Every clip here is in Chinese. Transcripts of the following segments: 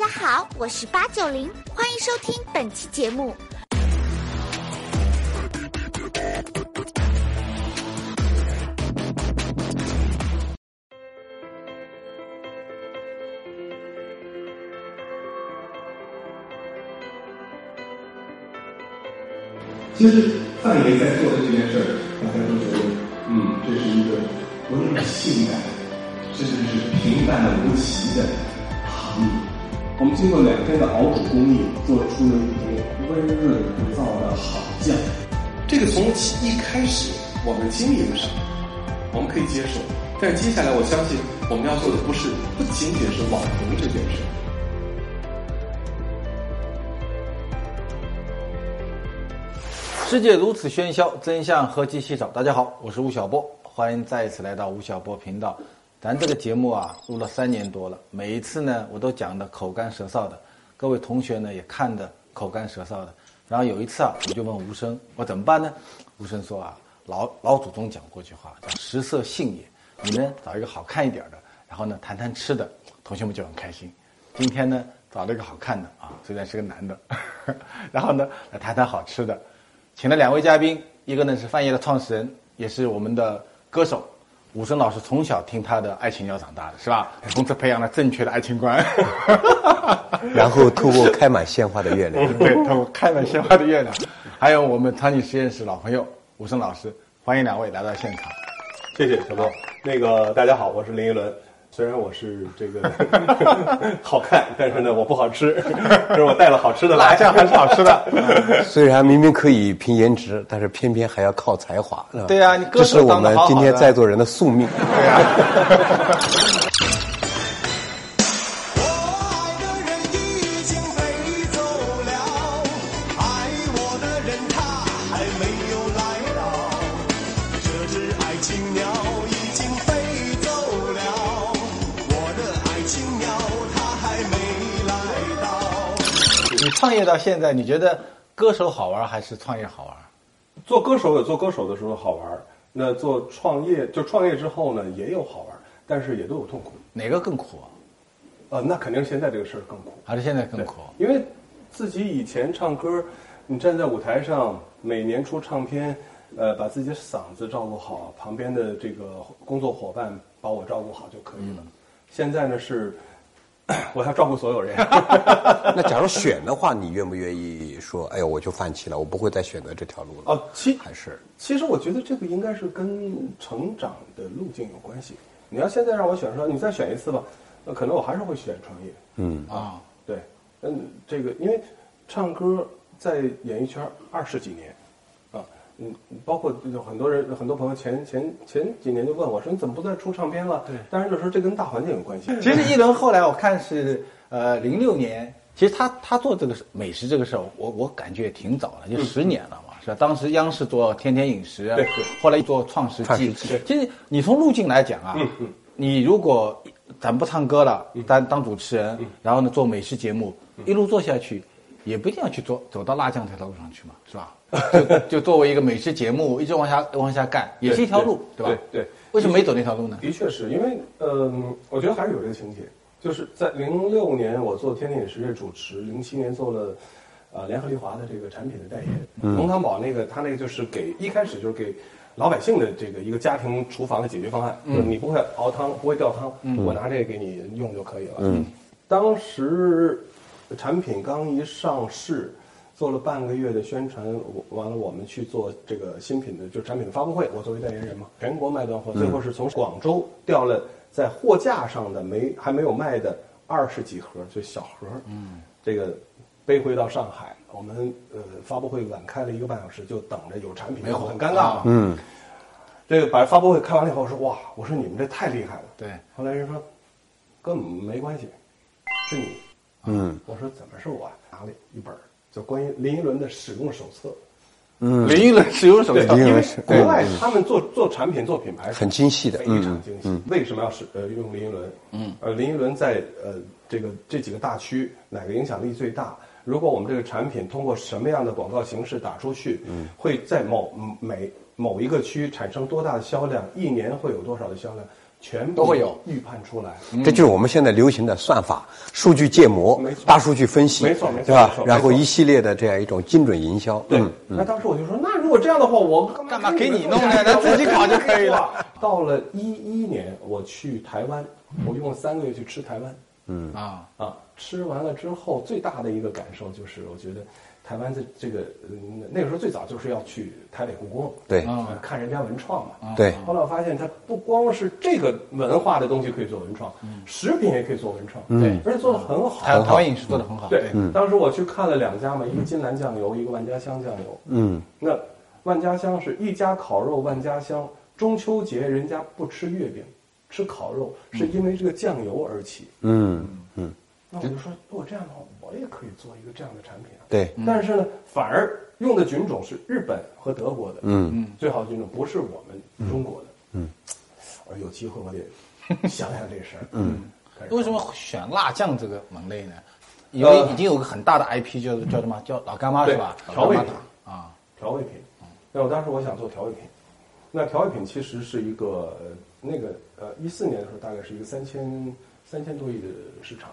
大家好，我是八九零，欢迎收听本期节目。其实范爷在做的这件事儿，大家都觉得，嗯，这是一个不那么性感，甚至是平淡的无奇的。我们经过两天的熬煮工艺，做出了一碟温润不燥的好酱。这个从一开始我们经历了什么，我们可以接受，但接下来我相信我们要做的不是不仅仅是网红这件事。世界如此喧嚣，真相何其稀少。大家好，我是吴晓波，欢迎再一次来到吴晓波频道。咱这个节目啊，录了三年多了，每一次呢，我都讲的口干舌燥的，各位同学呢也看的口干舌燥的。然后有一次啊，我就问吴声，我怎么办呢？吴声说啊，老老祖宗讲过句话，叫食色性也。你呢找一个好看一点的，然后呢谈谈吃的，同学们就很开心。今天呢找了一个好看的啊，虽然是个男的，然后呢来谈谈好吃的。请了两位嘉宾，一个呢是范爷的创始人，也是我们的歌手武生老师，从小听他的《爱情要长大》的是吧？从此培养了正确的爱情观，然后透过开满鲜花的月亮，对，透过开满鲜花的月亮，还有我们场景实验室老朋友武生老师，欢迎两位来到现场。谢谢小波。那个大家好，我是林依轮。虽然我是这个 好看，但是呢，我不好吃。可是我带了好吃的来，这样还是好吃的。虽然明明可以凭颜值，但是偏偏还要靠才华。对呀，你这是我们今天在座人的宿命。对呀。创业到现在，你觉得歌手好玩还是创业好玩？做歌手有做歌手的时候好玩，那做创业就创业之后呢，也有好玩，但是也都有痛苦。哪个更苦？啊呃，那肯定现在这个事儿更苦，还是现在更苦？因为自己以前唱歌，你站在舞台上，每年出唱片，呃，把自己的嗓子照顾好，旁边的这个工作伙伴把我照顾好就可以了。现在呢是。我要照顾所有人。那假如选的话，你愿不愿意说？哎呦，我就放弃了，我不会再选择这条路了。哦，其还是其实我觉得这个应该是跟成长的路径有关系。你要现在让我选，说你再选一次吧，那可能我还是会选创业。嗯啊，对，嗯，这个因为唱歌在演艺圈二十几年。嗯，包括有很多人，很多朋友前前前几年就问我说：“你怎么不再出唱片了？”对，当然就是说这跟大环境有关系。其实一轮后来我看是呃零六年，其实他他做这个美食这个事儿，我我感觉也挺早了，就十年了嘛，是吧？当时央视做天天饮食，对，后来做创世纪。其实你从路径来讲啊，你如果咱不唱歌了，当当主持人，然后呢做美食节目，一路做下去，也不一定要去做走到辣酱这条路上去嘛，是吧？就 就作为一个美食节目，一直往下往下干，也是一条路，对吧？对，为什么没走那条路呢？的确是因为，嗯，我觉得还是有这个情节，就是在零六年我做天天饮食的主持，零七年做了，呃，联合利华的这个产品的代言，龙汤宝那个他那个就是给一开始就是给老百姓的这个一个家庭厨房的解决方案，就是你不会熬汤，不会吊汤，嗯我拿这个给你用就可以了。嗯，当时产品刚一上市。做了半个月的宣传，完了我们去做这个新品的就产品的发布会。我作为代言人嘛，全国卖断货，最后是从广州调了在货架上的没还没有卖的二十几盒，就小盒，嗯，这个背回到上海。我们呃发布会晚开了一个半小时，就等着有产品，没有很尴尬嘛，嗯，这个把发布会开完了以后，我说哇，我说你们这太厉害了。对，后来人说跟我们没关系，是你，嗯，我说怎么是我？拿了一本。就关于林依轮的使用手册，嗯，林依轮使用手册，因为国外他们做做产品做品牌很精细的，非常精细。为什么要使呃用林依轮？嗯，呃林依轮在呃这个这几个大区哪个影响力最大？如果我们这个产品通过什么样的广告形式打出去，嗯，会在某每某一个区产生多大的销量？一年会有多少的销量？全都会有。预判出来。这就是我们现在流行的算法、数据建模、大数据分析，没错没错对吧？然后一系列的这样一种精准营销，对，嗯那当时我就说，那如果这样的话，我干嘛给给你弄呢咱 自己搞就可以了。到了一一年，我去台湾，我用了三个月去吃台湾。嗯。啊，啊，吃完了之后，最大的一个感受就是，我觉得台湾的这个，嗯，那个时候最早就是要去台北故宫，对。呃看人家文创嘛。对。后来我发现，它不光是这个文化的东西可以做文创，食品也可以做文创，对。而且做的很好。台台湾饮食做的很好，对，当时我去看了两家嘛，一个金兰酱油，一个万家香酱油。嗯，那万家香是一家烤肉万家香，中秋节人家不吃月饼，吃烤肉，是因为这个酱油而起。嗯嗯，那我就说，如果这样的话，我也可以做一个这样的产品啊。对，但是呢，反而用的菌种是日本和德国的，嗯嗯最好的菌种不是我们中国的。嗯，我说有机会我得 想想这事儿。嗯，为什么选辣酱这个门类呢？因为呃已经有个很大的 IP 叫叫什么叫老干妈是吧？调味老干妈糖啊，调味品？那我当时我想做调味品，那调味品其实是一个呃那个呃一四年的时候大概是一个三千三千多亿的市场。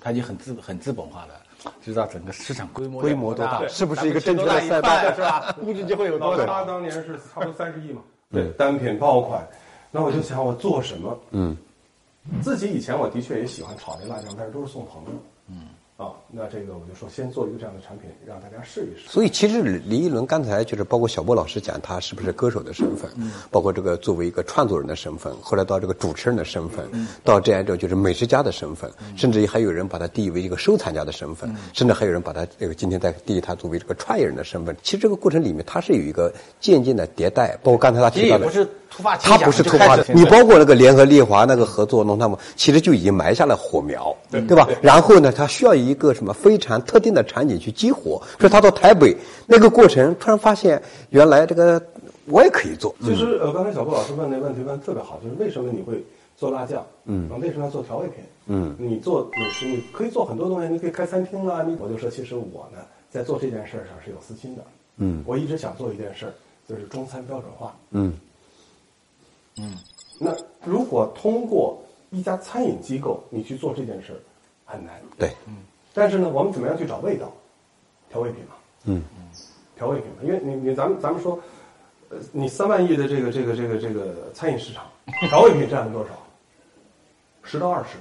它已经很资很资本化了，就知道整个市场规模规模多大对是不是一个正确的赛道是吧？估计就会有多大。他当年是差不多三十亿嘛，对，单品爆款。那我就想我做什么？嗯，自己以前我的确也喜欢炒这辣酱，但是都是送朋友。嗯，啊，那这个我就说先做一个这样的产品，让大家试一试。所以其实李一伦刚才就是包括小波老师讲他是不是歌手的身份，包括这个作为一个创作人的身份，后来到这个主持人的身份，到这样一种就是美食家的身份，甚至还有人把他定义为一个收藏家的身份，甚至还有人把他这个今天在定义他作为这个创业人的身份。其实这个过程里面，他是有一个渐渐的迭代，包括刚才他提到的其实也不。是突发奇想，它不是突发的，你包括那个联合利华那个合作弄他们，其实就已经埋下了火苗，对吧？然后呢，他需要一个什么非常特定的场景去激活。说他到台北那个过程，突然发现原来这个我也可以做，其实呃，刚才小布老师问那问题问得特别好，就是为什么你会做辣酱？嗯，为什么要做调味品？嗯，你做美食，你可以做很多东西，你可以开餐厅啊。你我就说，其实我呢，在做这件事儿上是有私心的。嗯，我一直想做一件事儿，就是中餐标准化。嗯嗯那如果通过一家餐饮机构你去做这件事儿，很难。对，但是呢，我们怎么样去找味道？调味品嘛，嗯调味品嘛，因为你你咱们咱们说，呃，你三万亿的这个这个这个这个餐饮市场，调味品占了多少？十到二十，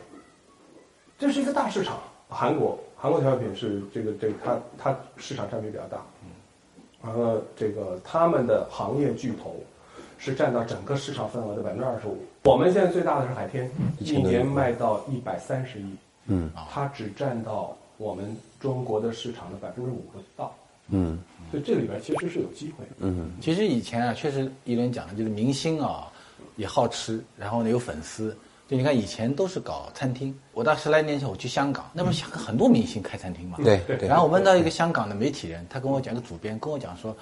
这是一个大市场。韩国韩国调味品是这个这个它它市场占比比较大，然后这个他们的行业巨头是占到整个市场份额的百分之二十五。我们现在最大的是海天，一年卖到一百三十亿，嗯它只占到我们中国的市场的百分之五不到，嗯所以这里边其实是有机会的。嗯其实以前啊，确实一轮讲的就是明星啊，也好吃，然后呢有粉丝。就你看以前都是搞餐厅，我到十来年前我去香港，那不是香港很多明星开餐厅嘛？对对然后我问到一个香港的媒体人，他跟我讲，一个主编跟我讲说，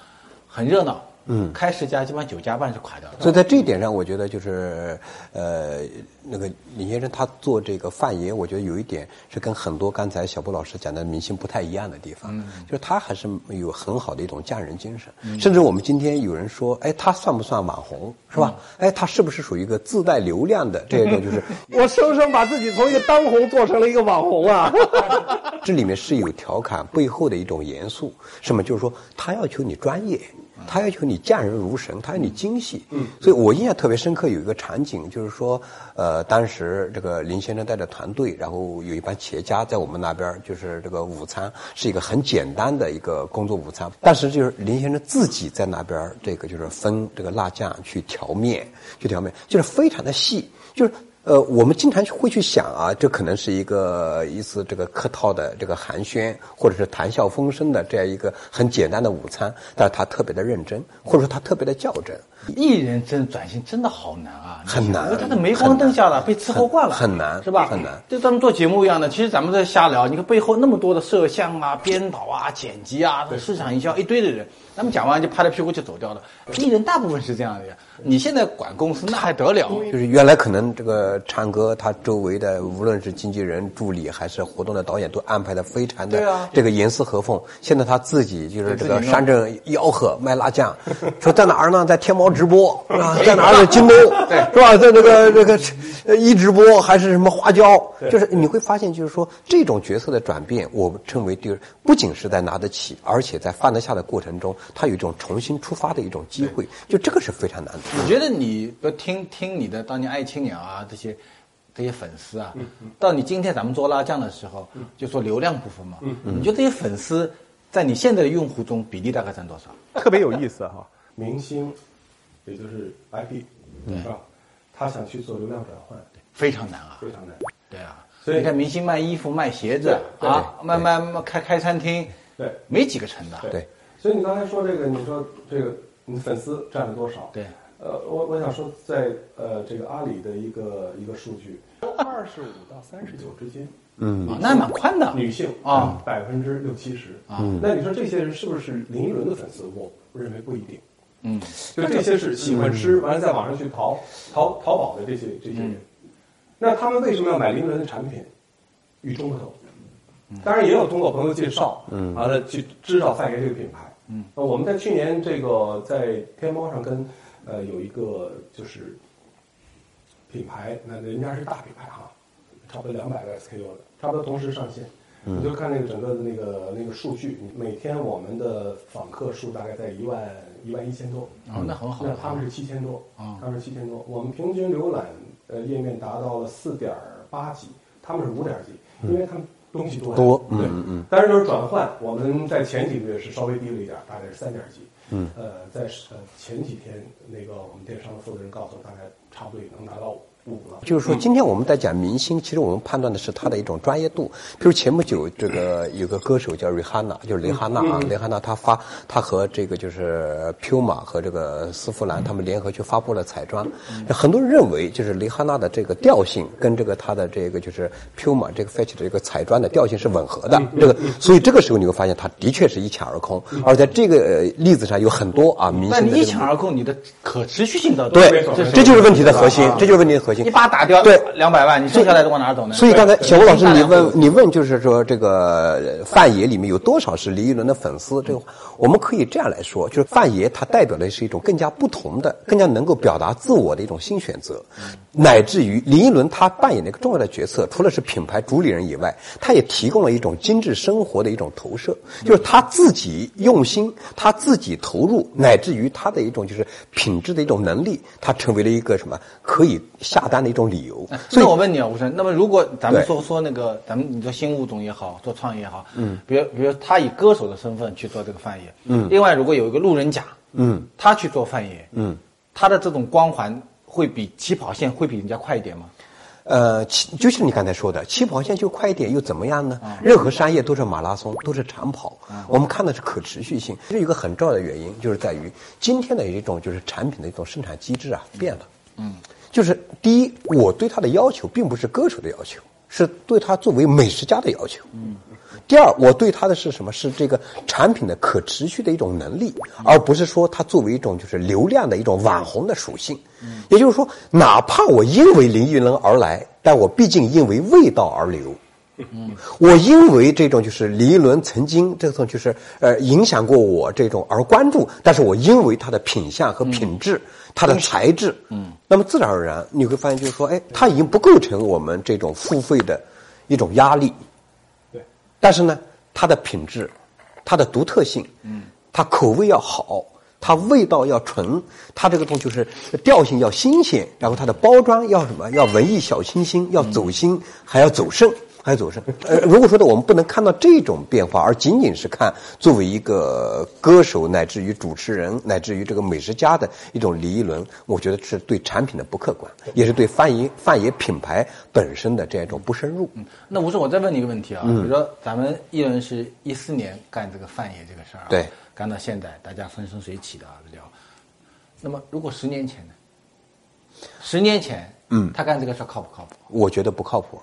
很热闹，嗯开十家基本上九家半是垮掉的。所以在这一点上，我觉得就是呃，那个李先生他做这个范爷，我觉得有一点是跟很多刚才小波老师讲的明星不太一样的地方，就是他还是有很好的一种匠人精神。甚至我们今天有人说，哎，他算不算网红，是吧？哎，他是不是属于一个自带流量的这种？就是 我生生把自己从一个当红做成了一个网红啊！这里面是有调侃背后的一种严肃，什么？就是说他要求你专业。他要求你匠人如神，他要你精细。嗯，所以我印象特别深刻，有一个场景，就是说，呃，当时这个林先生带着团队，然后有一帮企业家在我们那边，就是这个午餐是一个很简单的一个工作午餐，但是就是林先生自己在那边，这个就是分这个辣酱去调面，去调面，就是非常的细，就是。呃，我们经常会去想啊，这可能是一个一次这个客套的这个寒暄，或者是谈笑风生的这样一个很简单的午餐，但是他特别的认真，或者说他特别的较真。艺人真转型真的好难啊，很难因为他在镁光灯下了，被伺候惯了，很很难是吧？很难就咱们做节目一样的，其实咱们在瞎聊，你看背后那么多的摄像啊、编导啊、剪辑啊、市场营销一堆的人，咱们讲完就拍着屁股就走掉了。艺人大部分是这样的呀，你现在管公司那还得了？就是原来可能这个唱歌，他周围的无论是经纪人、助理还是活动的导演，都安排的非常的这个严丝合缝。现在他自己就是这个山珍吆喝卖辣酱，说在哪儿呢？在天猫直播啊，在哪儿？京东，是吧？在那个那个呃一直播还是什么花椒？就是你会发现，就是说这种角色的转变，我们称为就是不仅是在拿得起，而且在放得下的过程中，他有一种重新出发的一种机会，就这个是非常难的。你觉得你不听听你的当年爱青鸟啊这些这些粉丝啊，到你今天咱们做辣酱的时候，就说流量部分嘛，你觉得这些粉丝在你现在的用户中比例大概占多少？特别有意思哈。明星，也就是 IP，是吧？他想去做流量转换，非常难啊，非常难。对啊，所以你看明星卖衣服、卖鞋子啊，卖卖卖开开餐厅，对没几个成的。对，所以你刚才说这个，你说这个你粉丝占了多少？对，呃，我我想说，在呃这个阿里的一个一个数据，二十五到三十九之间，嗯啊，那还蛮宽的。女性啊百分之六七十啊。那你说这些人是不是林依轮的粉丝？我认为不一定。嗯，就这些是喜欢吃，完了在网上去淘淘淘宝的这些这些人，那他们为什么要买林依轮的产品？与众不同。当然也有通过朋友介绍，嗯，完了去知道范爷这个品牌。嗯，那我们在去年这个在天猫上跟呃有一个就是品牌，那人家是大品牌哈，差不多两百个 SKU 的，差不多同时上线。你就看那个整个的那个那个数据，每天我们的访客数大概在一万一万一千多。哦，那很好。那他们是七千多啊他们是七千多。我们平均浏览呃页面达到了四点八 G，他们是五点几，因为他们东西多多对嗯嗯但是就是转换，我们在前几个月是稍微低了一点，大概是三点几。嗯，呃，在呃前几天那个我们电商的负责人告诉我，大概差不多也能达到。就是说，今天我们在讲明星，其实我们判断的是他的一种专业度。比如前不久，这个有个歌手叫瑞哈娜，就是蕾哈娜啊，蕾哈娜她发，她和这个就是 Puma 和这个丝芙兰他们联合去发布了彩妆。很多人认为，就是蕾哈娜的这个调性跟这个她的这个就是 Puma 这个 Fetch 的这个彩妆的调性是吻合的。这个，所以这个时候你会发现，它的确是一抢而空。而在这个呃例子上，有很多啊明星的但你一抢而空，你的可持续性到对，这就是问题的核心啊，这就是问题的核心一。把打掉对两百万，你剩下来都往哪儿走呢？所以刚才小吴老师，你问你问就是说这个呃范爷里面有多少是林依轮的粉丝？这个我们可以这样来说，就是范爷他代表的是一种更加不同的、更加能够表达自我的一种新选择，乃至于林依轮他扮演的一个重要的角色，除了是品牌主理人以外，他也提供了一种精致生活的一种投射，就是他自己用心，他自己投入，乃至于他的一种就是品质的一种能力，他成为了一个什么可以下单的一种理由。所以那我问你啊，吴生，那么如果咱们说说那个，咱们你做新物种也好，做创业也好，嗯，比如比如他以歌手的身份去做这个范爷，嗯，另外如果有一个路人甲，嗯，他去做范爷，嗯，他的这种光环会比起跑线会比人家快一点吗？呃，起就像你刚才说的，起跑线就快一点又怎么样呢？任何商业都是马拉松，都是长跑。我们看的是可持续性。这有一个很重要的原因，就是在于今天的一种就是产品的一种生产机制啊变了。嗯，就是第一，我对他的要求并不是歌手的要求，是对他作为美食家的要求。嗯。第二，我对它的是什么？是这个产品的可持续的一种能力，而不是说它作为一种就是流量的一种网红的属性。也就是说，哪怕我因为林依轮而来，但我毕竟因为味道而留。我因为这种就是林依轮曾经这种就是呃影响过我这种而关注，但是我因为它的品相和品质、它的材质，嗯，那么自然而然你会发现就是说，哎，它已经不构成我们这种付费的一种压力。但是呢，它的品质、它的独特性，嗯，它口味要好，它味道要纯，它这个东西就是调性要新鲜，然后它的包装要什么？要文艺小清新，要走心，还要走肾。还要走肾。呃，如果说的我们不能看到这种变化，而仅仅是看作为一个歌手，乃至于主持人，乃至于这个美食家的一种李一伦，我觉得是对产品的不客观，也是对范爷范爷品牌本身的这样一种不深入。那吴总，我再问你一个问题啊，嗯比如说咱们一伦是一四年干这个范爷这个事儿、啊，对，干到现在，大家风生水起的啊聊。那么如果十年前呢？十年前，嗯他干这个事儿靠不靠谱？我觉得不靠谱。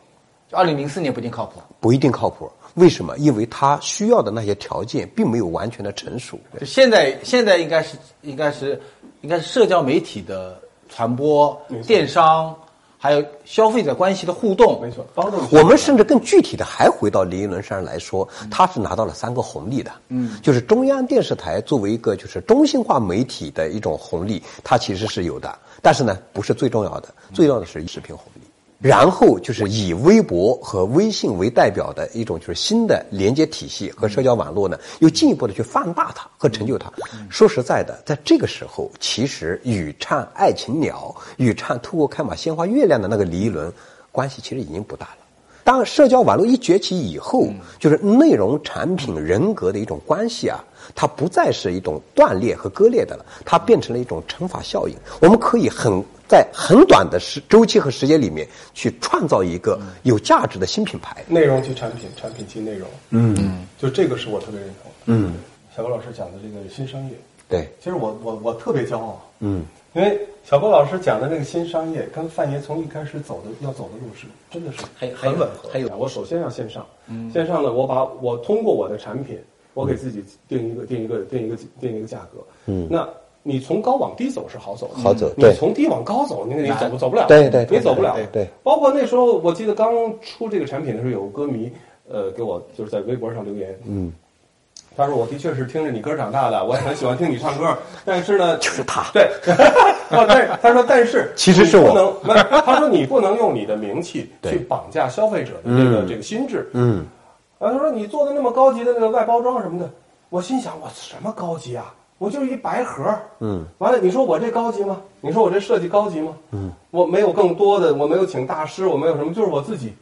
二零零四年不一定靠谱，不一定靠谱。为什么？因为他需要的那些条件并没有完全的成熟。就现在现在应该是应该是应该是社交媒体的传播、电商还有消费者关系的互动。没错，帮助我们甚至更具体的还回到林依轮身上来说，他是拿到了三个红利的。嗯，就是中央电视台作为一个就是中心化媒体的一种红利，它其实是有的，但是呢，不是最重要的，最重要的是视频红利。然后就是以微博和微信为代表的一种就是新的连接体系和社交网络呢，又进一步的去放大它和成就它。说实在的，在这个时候，其实与唱《爱情鸟》与唱《透过开马鲜花月亮》的那个李一伦关系其实已经不大了。当社交网络一崛起以后，就是内容、产品、人格的一种关系啊，它不再是一种断裂和割裂的了，它变成了一种乘法效应。我们可以很。在很短的时周期和时间里面，去创造一个有价值的新品牌。内容及产品，产品及内容。嗯，就这个是我特别认同的。嗯，小郭老师讲的这个新商业，对，其实我我我特别骄傲。嗯，因为小郭老师讲的那个新商业，跟范爷从一开始走的要走的路是真的是很很吻合。还有，我首先要线上，线上呢，我把我通过我的产品，我给自己定一个定一个定一个定一个价格。嗯，那。你从高往低走是好走，好走。你从低往高走，你你走不走不了。对对，你走不了。对，包括那时候，我记得刚出这个产品的时候，有个歌迷，呃，给我就是在微博上留言。嗯，他说：“我的确是听着你歌长大的，我也很喜欢听你唱歌，但是呢，就是他。对，但他说，但是 其实是我不能。他说你不能用你的名气去绑架消费者的这个这个心智。嗯，啊，他说你做的那么高级的那个外包装什么的，我心想，我什么高级啊？”我就是一白盒嗯，完了，你说我这高级吗？你说我这设计高级吗？嗯，我没有更多的，我没有请大师，我没有什么，就是我自己。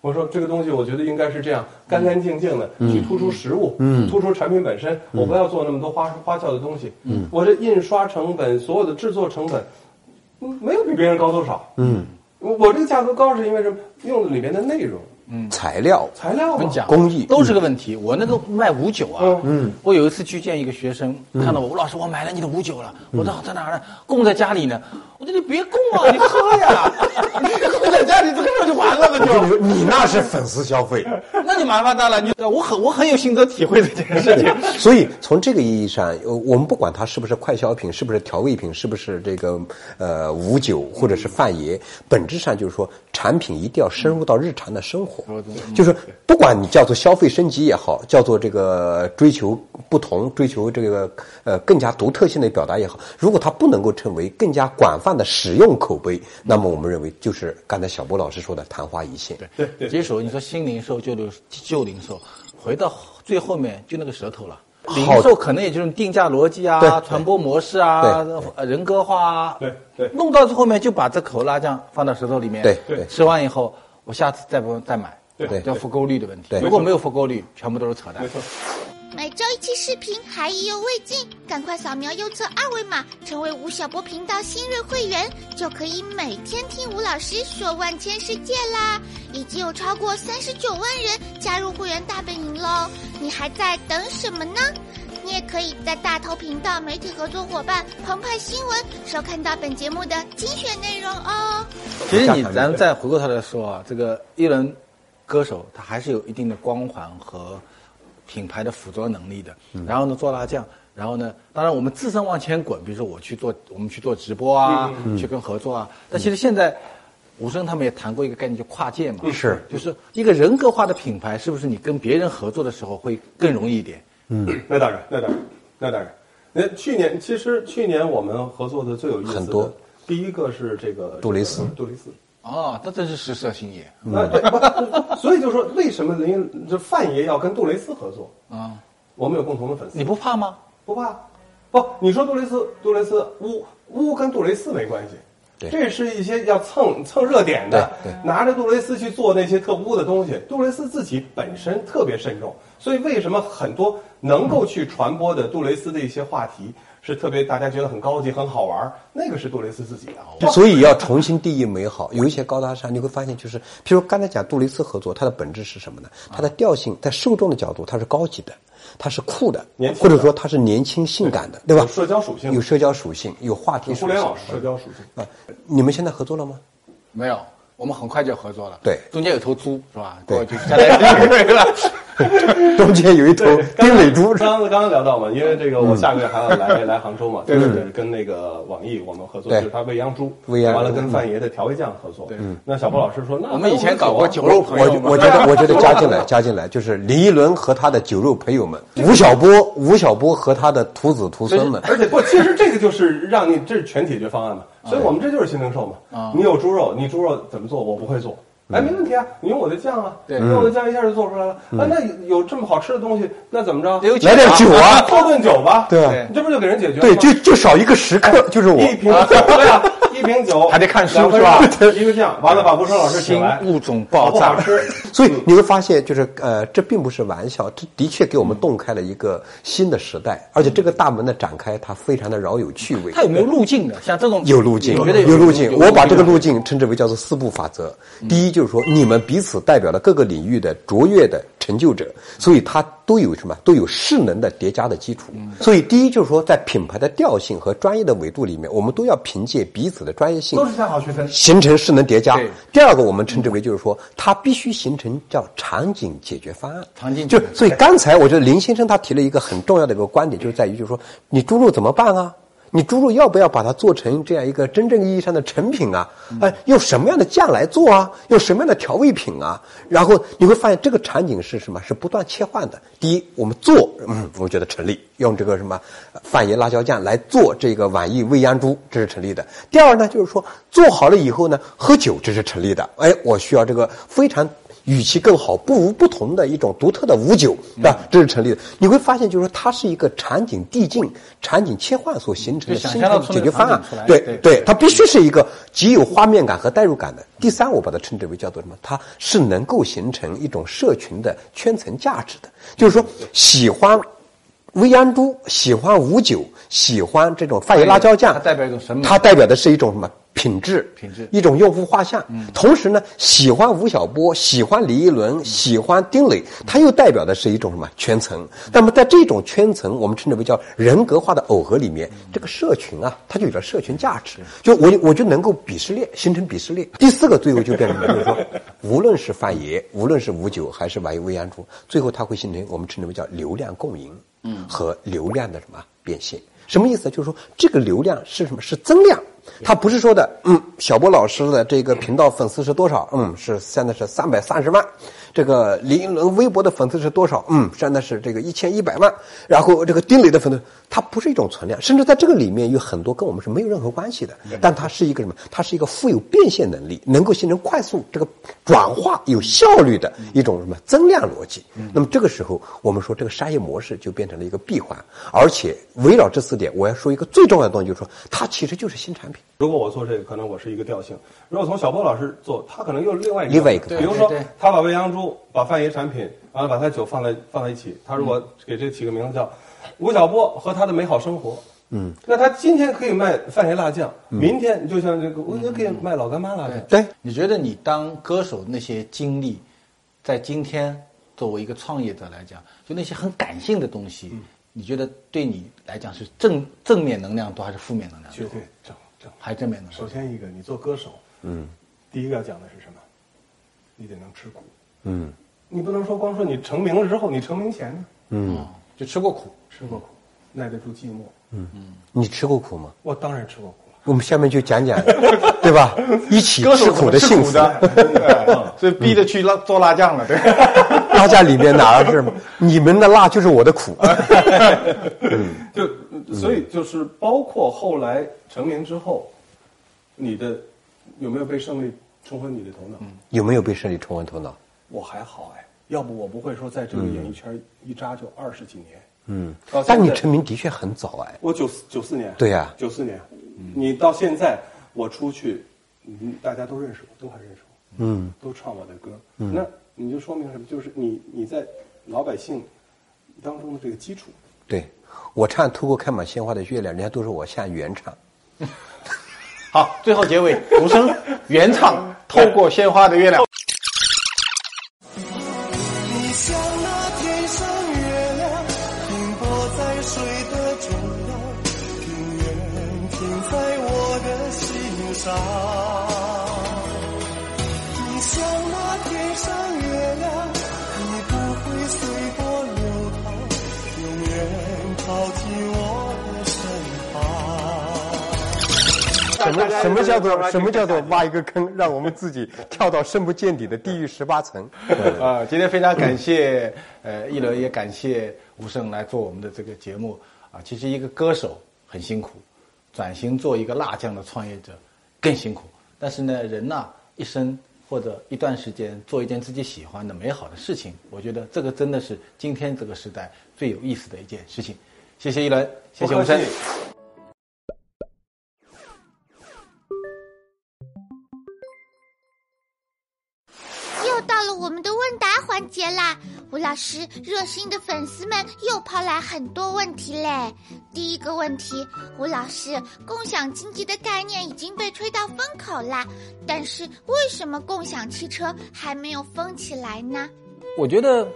我说这个东西，我觉得应该是这样，干干净净的去突出实物，嗯，突出产品本身。我不要做那么多花花俏的东西。嗯，我这印刷成本，所有的制作成本，没有比别人高多少。嗯，我这个价格高是因为什么？用的里面的内容。嗯，材料，材料，我跟你讲，工艺都是个问题。我那个卖五九啊，嗯，我有一次去见一个学生，看到我，吴老师，我买了你的五九了，我说在哪儿呢？供在家里呢。我说你别供啊，你喝呀，你供在家里这个就完了，那就你那是粉丝消费，那就麻烦大了。你我很我很有心得体会的这件事情。所以从这个意义上，我们不管它是不是快消品，是不是调味品，是不是这个呃五九或者是范爷，本质上就是说产品一定要深入到日常的生活。就是不管你叫做消费升级也好，叫做这个追求不同、追求这个呃更加独特性的表达也好，如果它不能够成为更加广泛的使用口碑，那么我们认为就是刚才小波老师说的昙花一现。对对对，接手你说新零售、旧零旧零售，回到最后面就那个舌头了。零售可能也就是定价逻辑啊、传播模式啊、人格化啊，对对，弄到最后面就把这口辣酱放到舌头里面。对对，吃完以后。我下次再不用再买，对，叫复购率的问题。如果没有复购率，全部都是扯淡。没错。每周一期视频还意犹未尽，赶快扫描右侧二维码，成为吴晓波频道新锐会员，就可以每天听吴老师说万千世界啦！已经有超过三十九万人加入会员大本营喽，你还在等什么呢？你也可以在大头频道媒体合作伙伴澎湃新闻收看到本节目的精选内容哦。其实你咱们再回过头来说啊，这个艺人歌手他还是有一定的光环和品牌的捕捉能力的。然后呢，做辣酱，然后呢，当然我们自身往前滚，比如说我去做，我们去做直播啊，去跟合作啊。但其实现在吴声他们也谈过一个概念，叫跨界嘛。是，就是一个人格化的品牌，是不是你跟别人合作的时候会更容易一点？嗯，那当然，那当然，那当然。那去年其实去年我们合作的最有意思的，很多。第一个是这个杜蕾斯，杜蕾斯。哦，那真是食色性也。那对，所以就说为什么林这范爷要跟杜蕾斯合作啊？我们有共同的粉丝。你不怕吗？不怕。不，你说杜蕾斯，杜蕾斯乌乌跟杜蕾斯没关系。这是一些要蹭蹭热点的，拿着杜蕾斯去做那些特污的东西。杜蕾斯自己本身特别慎重，所以为什么很多能够去传播的杜蕾斯的一些话题是特别大家觉得很高级、很好玩？那个是杜蕾斯自己的。所以要重新定义美好。有一些高大上，你会发现就是，譬如刚才讲杜蕾斯合作，它的本质是什么呢？它的调性在受众的角度，它是高级的。它是酷的，或者说它是年轻性感的，对吧？有社交属性，有社交属性，有话题。互联网社交属性啊！你们现在合作了吗？没有，我们很快就合作了。对，中间有头猪是吧？对，就下来了。中间有一头 丁磊猪。刚刚刚刚聊到嘛，因为这个我下个月还要来 来杭州嘛，对对就是跟那个网易我们合作，就是他喂养猪，未央完了跟范爷的调味酱合作。对那小波老师说，那我们以前搞过酒肉朋友我我觉得我觉得加进来加进来就是林依轮和他的酒肉朋友们，吴晓波吴晓波和他的徒子徒孙们。而且不，其实这个就是让你这是全解决方案嘛，所以我们这就是新零售嘛。啊你有猪肉，你猪肉怎么做？我不会做。哎，没问题啊，你用我的酱啊，对用我的酱一下就做出来了。啊，那有这么好吃的东西，那怎么着？来点酒啊泡顿酒吧，对啊你这不就给人解决了吗？对，就就少一个食客，就是我。一瓶酒，对啊，一瓶酒 还得看书是吧肉 一个酱，完了把吴声老师请新来，物种爆炸好吃？所以你会发现，就是呃，这并不是玩笑，这的确给我们洞开了一个新的时代，而且这个大门的展开，它非常的饶有趣味。它有没有路径的？像这种有路径，你觉得有路径。我把这个路径径称之为叫做四步法则。第一就是说，你们彼此代表了各个领域的卓越的成就者，所以它都有什么？都有势能的叠加的基础。所以第一就是说，在品牌的调性和专业的维度里面，我们都要凭借彼此的专业性都是向好区分。形成势能叠加。第二个，我们称之为就是说，它必须形成叫场景解决方案。场景就所以刚才我觉得林先生他提了一个很重要的一个观点，就是在于就是说，你猪肉怎么办啊？你猪肉要不要把它做成这样一个真正意义上的成品啊？哎，用什么样的酱来做啊？用什么样的调味品啊？然后你会发现这个场景是什么？是不断切换的。第一，我们做，嗯，我觉得成立，用这个什么呃范爷辣椒酱来做这个晚意未央猪，这是成立的。第二呢，就是说做好了以后呢，喝酒这是成立的。哎，我需要这个非常。与其更好、不如不同的一种独特的五九，是吧？这是成立的。你会发现，就是说，它是一个场景递进、场景切换所形成的新解决方案。对对对，它必须是一个极有画面感和代入感的。第三，我把它称之为叫做什么？它是能够形成一种社群的圈层价值的，就是说，喜欢未央猪，喜欢五九，喜欢这种范爷辣椒酱，它代表一种什么它代表的是一种什么？品质，品质一种用户画像。同时呢，喜欢吴晓波，喜欢李一伦，喜欢丁磊，他又代表的是一种什么圈层？那么在这种圈层，我们称之为叫人格化的耦合里面，这个社群啊，它就有了社群价值。就我我就能够鄙视链形成鄙视链。第四个，最后就变成了 就是说，无论是范爷，无论是吴九还是皖意未央猪，最后它会形成我们称之为叫流量共赢，嗯，和流量的什么变现。什么意思？就是说这个流量是什么？是增量，它不是说的，嗯，小波老师的这个频道粉丝是多少？嗯，是现在是三百三十万。这个林依轮微博的粉丝是多少？嗯，现在是这个一千一百万。然后这个丁磊的粉丝，它不是一种存量，甚至在这个里面有很多跟我们是没有任何关系的，但它是一个什么？它是一个富有变现能力，能够形成快速这个转化、有效率的一种什么增量逻辑。那么这个时候，我们说这个商业模式就变成了一个闭环，而且围绕这四点，我要说一个最重要的东西，就是说它其实就是新产品。如果我做这个，可能我是一个调性；如果从小波老师做，他可能又是另外一个。另外一个比如说他把未央猪、把范爷产品，完了把他酒放在放在一起，他如果给这起个名字叫吴晓波和他的美好生活。嗯，那他今天可以卖范爷辣酱，明天就像这个，我也可以卖老干妈辣酱。对，你觉得你当歌手那些经历，在今天作为一个创业者来讲，就那些很感性的东西，你觉得对你来讲是正正面能量多还是负面能量多？绝对正正。还真没能量首先一个，你做歌手，嗯，第一个要讲的是什么？你得能吃苦。嗯你不能说光说你成名了之后，你成名前呢嗯，哦就吃过苦。吃过苦，耐得住寂寞。嗯嗯你吃过苦吗？我当然吃过苦了。我们下面就讲讲，对吧？一起吃苦的幸福。的，所以逼着去辣做辣酱了，对。辣酱里面哪儿是你们的辣就是我的苦？就所以就是包括后来成名之后，你的有没有被胜利冲昏你的头脑？有没有被胜利冲昏头脑？我还好哎，要不我不会说在这个演艺圈一扎就二十几年。嗯但你成名的确很早哎。我九四九四年，对呀九四年，你到现在我出去，嗯，大家都认识我，都很认识我，嗯，都唱我的歌，那你就说明什么？就是你你在老百姓当中的这个基础，对，我唱《透过开满鲜花的月亮》，人家都说我像原唱。好，最后结尾，无声原唱《透过鲜花的月亮》。啊你像那天上月亮你不会随波流淌永远靠近我的身旁什么什么叫做什么叫做挖一个坑让我们自己跳到深不见底的地狱十八层？啊今天非常感谢呃一轮也感谢吴胜来做我们的这个节目。啊其实一个歌手很辛苦转型做一个辣酱的创业者。更辛苦。但是呢，人呐、一生或者一段时间做一件自己喜欢的美好的事情，我觉得这个真的是今天这个时代最有意思的一件事情。谢谢一轮，谢谢吴胜不客气。又到了我们的问答环节啦！吴老师，热心的粉丝们又抛来很多问题嘞。第一个问题，吴老师，共享经济的概念已经被吹到风口啦，但是为什么共享汽车还没有疯起来呢？我觉得，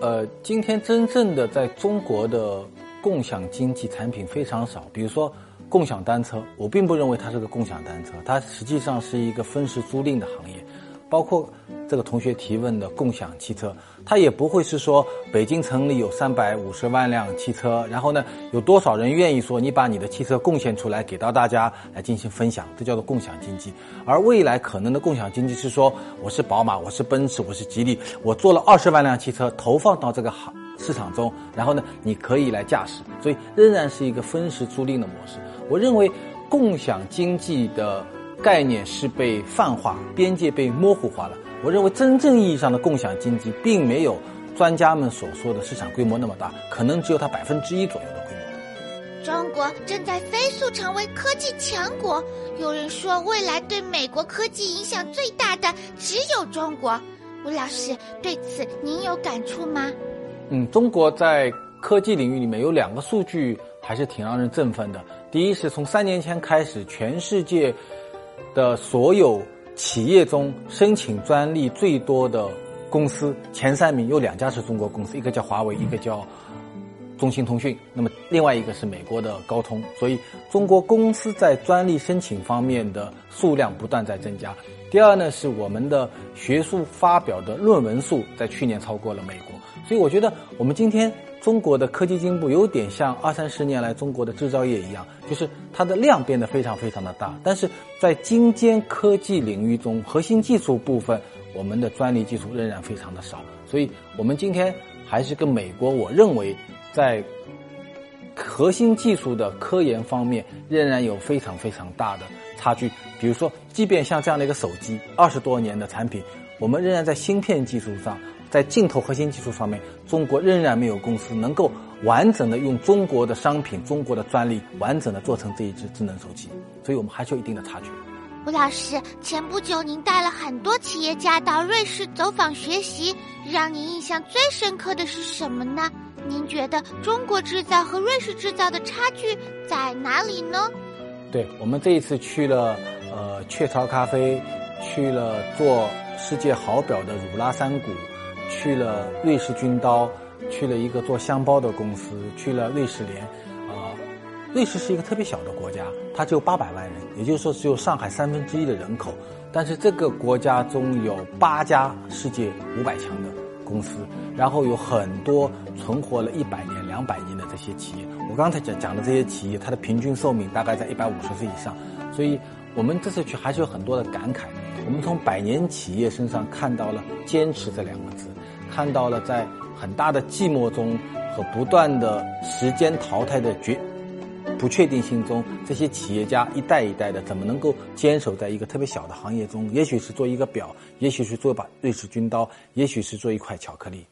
呃，今天真正的在中国的共享经济产品非常少。比如说共享单车，我并不认为它是个共享单车，它实际上是一个分时租赁的行业。包括这个同学提问的共享汽车，它也不会是说北京城里有三百五十万辆汽车，然后呢有多少人愿意说你把你的汽车贡献出来给到大家来进行分享，这叫做共享经济。而未来可能的共享经济是说，我是宝马，我是奔驰，我是吉利，我做了二十万辆汽车投放到这个行市场中，然后呢你可以来驾驶，所以仍然是一个分时租赁的模式。我认为共享经济的。概念是被泛化，边界被模糊化了。我认为真正意义上的共享经济，并没有专家们所说的市场规模那么大，可能只有它百分之一左右的规模。中国正在飞速成为科技强国，有人说未来对美国科技影响最大的只有中国。吴老师对此您有感触吗？嗯，中国在科技领域里面有两个数据还是挺让人振奋的。第一是从三年前开始，全世界的所有企业中申请专利最多的公司前三名有两家是中国公司，一个叫华为，一个叫中兴通讯。那么另外一个是美国的高通。所以中国公司在专利申请方面的数量不断在增加。第二呢，是我们的学术发表的论文数在去年超过了美国。所以我觉得我们今天中国的科技进步有点像二三十年来中国的制造业一样，就是它的量变得非常非常的大，但是在精尖科技领域中，核心技术部分我们的专利技术仍然非常的少。所以我们今天还是跟美国，我认为在核心技术的科研方面仍然有非常非常大的差距。比如说，即便像这样的一个手机，二十多年的产品，我们仍然在芯片技术上。在镜头核心技术上面，中国仍然没有公司能够完整的用中国的商品、中国的专利完整的做成这一只智能手机，所以我们还是有一定的差距。吴老师，前不久您带了很多企业家到瑞士走访学习，让您印象最深刻的是什么呢？您觉得中国制造和瑞士制造的差距在哪里呢？对我们这一次去了呃雀巢咖啡，去了做世界好表的汝拉山谷。去了瑞士军刀，去了一个做箱包的公司，去了瑞士联，啊、瑞士是一个特别小的国家，它只有八百万人，也就是说只有上海三分之一的人口，但是这个国家中有八家世界五百强的公司，然后有很多存活了一百年、两百年的这些企业。我刚才讲讲的这些企业，它的平均寿命大概在一百五十岁以上，所以我们这次去还是有很多的感慨。我们从百年企业身上看到了“坚持”这两个字。看到了在很大的寂寞中和不断的时间淘汰的绝不确定性中，这些企业家一代一代的怎么能够坚守在一个特别小的行业中？也许是做一个表，也许是做一把瑞士军刀，也许是做一块巧克力。